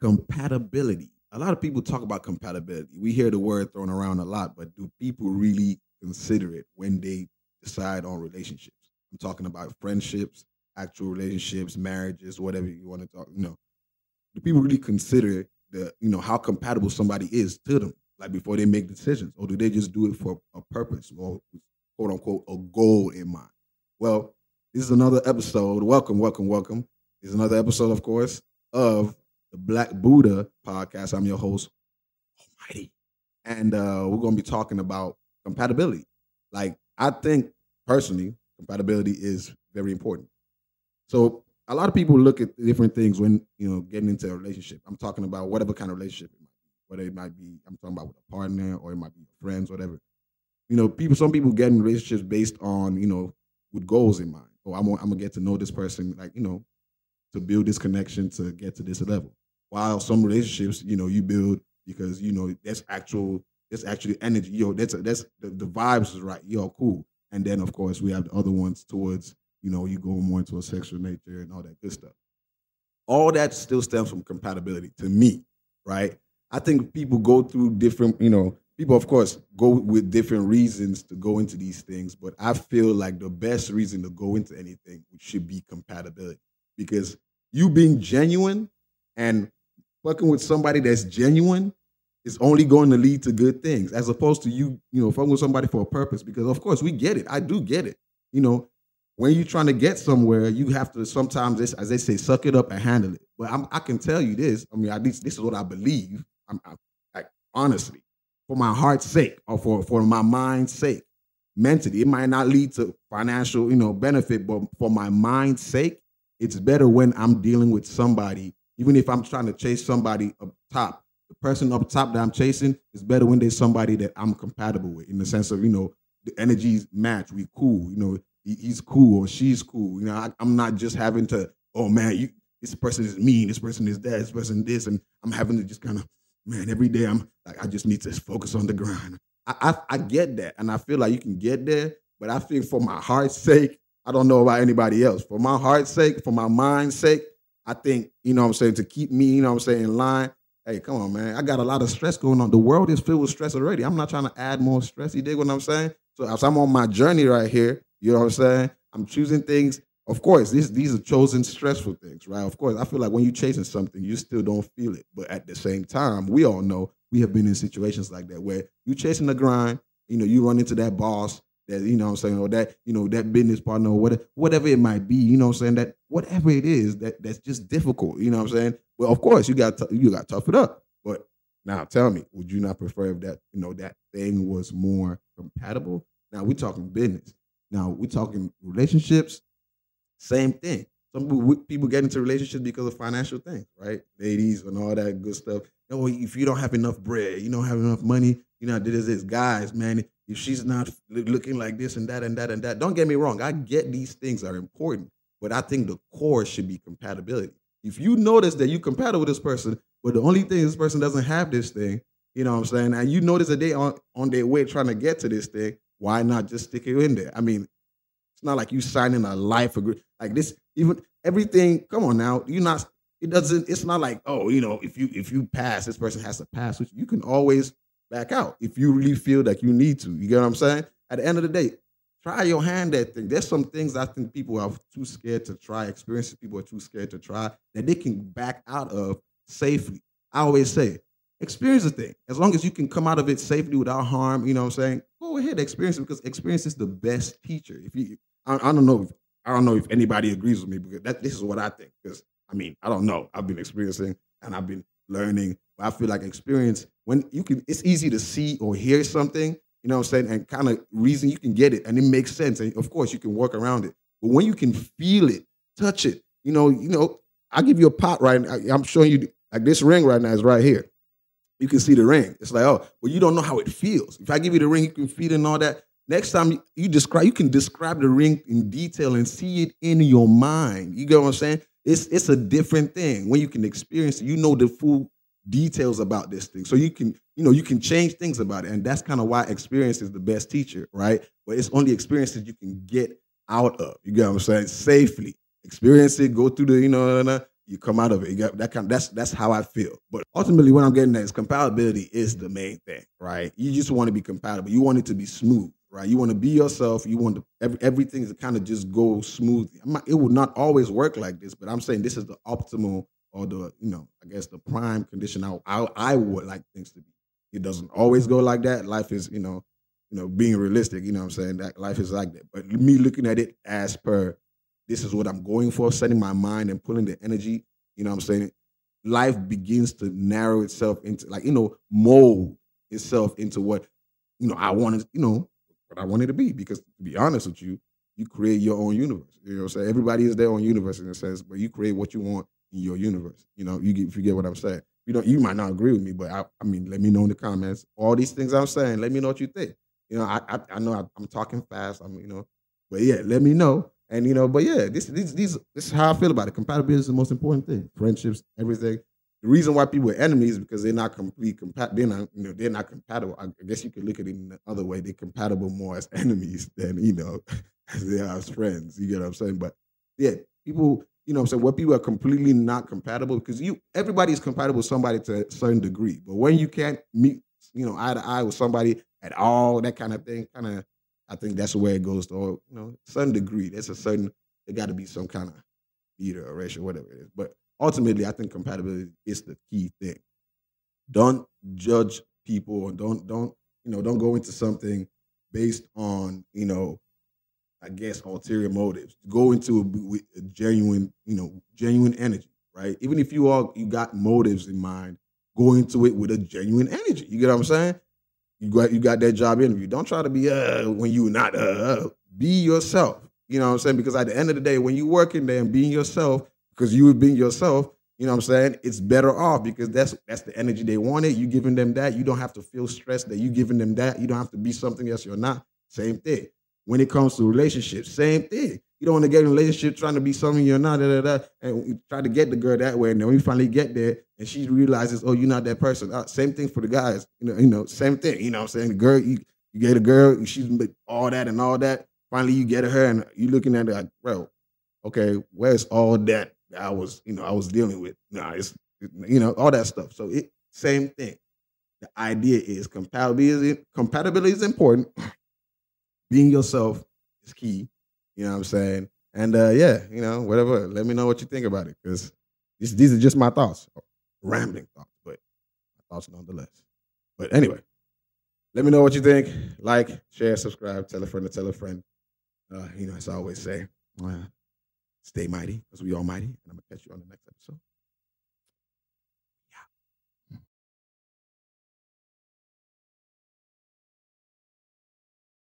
compatibility. A lot of people talk about compatibility. We hear the word thrown around a lot, but do people really consider it when they decide on relationships? I'm talking about friendships, actual relationships, marriages, whatever you want to talk. You know, do people really consider the you know how compatible somebody is to them, like before they make decisions, or do they just do it for a purpose or quote unquote a goal in mind? Well, this is another episode. Welcome, welcome, welcome. This is another episode, of course, of the Black Buddha podcast. I'm your host, Almighty, and uh, we're going to be talking about compatibility. Like I think personally, compatibility is very important. So a lot of people look at different things when you know getting into a relationship. I'm talking about whatever kind of relationship it might be, whether it might be I'm talking about with a partner or it might be friends, whatever. You know, people. Some people get in relationships based on you know with goals in mind. Oh, I'm, I'm gonna get to know this person, like you know, to build this connection to get to this level. While some relationships, you know, you build because you know that's actual, that's actually energy. Yo, that's a, that's the, the vibes is right. Yo, cool. And then of course we have the other ones towards you know you go more into a sexual nature and all that good stuff. All that still stems from compatibility to me, right? I think people go through different, you know, people of course go with different reasons to go into these things, but I feel like the best reason to go into anything should be compatibility because you being genuine and fucking with somebody that's genuine is only going to lead to good things as opposed to you, you know, fucking with somebody for a purpose. Because of course we get it. I do get it. You know, when you're trying to get somewhere, you have to sometimes, as they say, suck it up and handle it. But I'm, i can tell you this. I mean, at least this is what I believe. I'm, I'm like honestly, for my heart's sake or for for my mind's sake, mentally, it might not lead to financial, you know, benefit, but for my mind's sake, it's better when I'm dealing with somebody, even if I'm trying to chase somebody up top. The person up top that I'm chasing is better when there's somebody that I'm compatible with, in the sense of you know the energies match. We cool, you know. He's cool or she's cool. You know, I, I'm not just having to. Oh man, you this person is mean. This person is that. This person this, and I'm having to just kind of man every day. I'm like I just need to focus on the grind. I, I I get that, and I feel like you can get there. But I think for my heart's sake, I don't know about anybody else. For my heart's sake, for my mind's sake, I think, you know what I'm saying, to keep me, you know what I'm saying, in line. Hey, come on, man. I got a lot of stress going on. The world is filled with stress already. I'm not trying to add more stress. You dig what I'm saying? So as I'm on my journey right here, you know what I'm saying? I'm choosing things. Of course, these these are chosen stressful things, right? Of course, I feel like when you're chasing something, you still don't feel it. But at the same time, we all know we have been in situations like that where you're chasing the grind, you know, you run into that boss, that you know what I'm saying, or that you know that business partner, or whatever, whatever it might be, you know what I'm saying, that whatever it is that that's just difficult, you know what I'm saying. Well, of course you got you got to tough it up, but now tell me, would you not prefer if that you know that thing was more compatible? Now we're talking business. Now we're talking relationships. Same thing. Some people, get into relationships because of financial things, right? Ladies and all that good stuff. Oh, if you don't have enough bread, you don't have enough money, you know, this is guys, man if she's not looking like this and that and that and that. Don't get me wrong. I get these things are important, but I think the core should be compatibility. If you notice that you're compatible with this person, but the only thing this person doesn't have this thing, you know what I'm saying? And you notice that they on on their way trying to get to this thing, why not just stick it in there? I mean, it's not like you signing a life agreement like this. Even everything. Come on now, you're not. It doesn't. It's not like oh, you know, if you if you pass, this person has to pass. Which you can always back out if you really feel like you need to. You get what I'm saying? At the end of the day, try your hand at things. There's some things I think people are too scared to try, experiences people are too scared to try that they can back out of safely. I always say, experience the thing. As long as you can come out of it safely without harm, you know what I'm saying? Go ahead, experience it because experience is the best teacher. If you I, I don't know if I don't know if anybody agrees with me because that this is what I think. Because I mean, I don't know. I've been experiencing and I've been learning. I feel like experience when you can, it's easy to see or hear something, you know what I'm saying, and kind of reason you can get it and it makes sense. And of course, you can work around it. But when you can feel it, touch it, you know, you know, I give you a pot right now. I'm showing you like this ring right now is right here. You can see the ring. It's like, oh, well, you don't know how it feels. If I give you the ring, you can feel it and all that. Next time you describe, you can describe the ring in detail and see it in your mind. You get what I'm saying? It's it's a different thing when you can experience. You know the full details about this thing. So you can, you know, you can change things about it. And that's kind of why experience is the best teacher, right? But it's only experiences you can get out of. You get what I'm saying? Safely. Experience it, go through the, you know, you come out of it. You got that kind. That's that's how I feel. But ultimately, what I'm getting at is compatibility is the main thing, right? You just want to be compatible. You want it to be smooth, right? You want to be yourself. You want to, every, everything to kind of just go smoothly. Not, it will not always work like this, but I'm saying this is the optimal or the you know I guess the prime condition I I, I would like things to be. It doesn't always go like that. Life is you know you know being realistic. You know what I'm saying that life is like that. But me looking at it as per this is what I'm going for, setting my mind and pulling the energy, you know what I'm saying? Life begins to narrow itself into like, you know, mold itself into what, you know, I wanted, you know, what I wanted to be. Because to be honest with you, you create your own universe. You know what I'm saying? Everybody is their own universe in a sense, but you create what you want in your universe. You know, you get, if you get what I'm saying. You know, you might not agree with me, but I, I mean, let me know in the comments. All these things I'm saying, let me know what you think. You know, I I, I know I, I'm talking fast. I'm, you know, but yeah, let me know. And you know, but yeah, this this these this is how I feel about it. Compatibility is the most important thing. Friendships, everything. The reason why people are enemies is because they're not complete compat. They're not you know they're not compatible. I guess you could look at it in the other way. They're compatible more as enemies than you know as they are as friends. You get what I'm saying? But yeah, people. You know I'm saying? What people are completely not compatible because you everybody is compatible with somebody to a certain degree. But when you can't meet, you know, eye to eye with somebody at all, that kind of thing, kind of I think that's where it goes to, you know, certain degree. There's a certain, there got to be some kind of either or ratio, whatever it is. But ultimately, I think compatibility is the key thing. Don't judge people or don't, don't, you know, don't go into something based on, you know, I guess ulterior motives. Go into it with a genuine, you know, genuine energy, right? Even if you all you got motives in mind, go into it with a genuine energy. You get what I'm saying? You got you got that job interview. Don't try to be uh when you're not uh, uh be yourself. You know what I'm saying? Because at the end of the day, when you working there and being yourself, because you being yourself, you know what I'm saying? It's better off because that's that's the energy they wanted. You giving them that. You don't have to feel stressed that you giving them that. You don't have to be something else you're not. Same thing. When it comes to relationships, same thing. You don't want to get in a relationship trying to be something you're not, da, da, da, and you try to get the girl that way. And then when you finally get there and she realizes, oh, you're not that person. Uh, same thing for the guys. You know, you know, same thing. You know what I'm saying? The girl, you, you get a girl, she's all that and all that. Finally, you get her and you're looking at her like, bro, okay, where's all that I was, you know, I was dealing with? Nah, it's, you know, all that stuff. So it same thing. The idea is compatibility is, compatibility is important. Being yourself is key you know what I'm saying? And uh, yeah, you know, whatever. Let me know what you think about it because these are just my thoughts, rambling thoughts, but thoughts nonetheless. But anyway, let me know what you think. Like, share, subscribe, tell a friend to tell a friend. Uh, you know, as I always say, uh, stay mighty because we almighty. And I'm going to catch you on the next episode.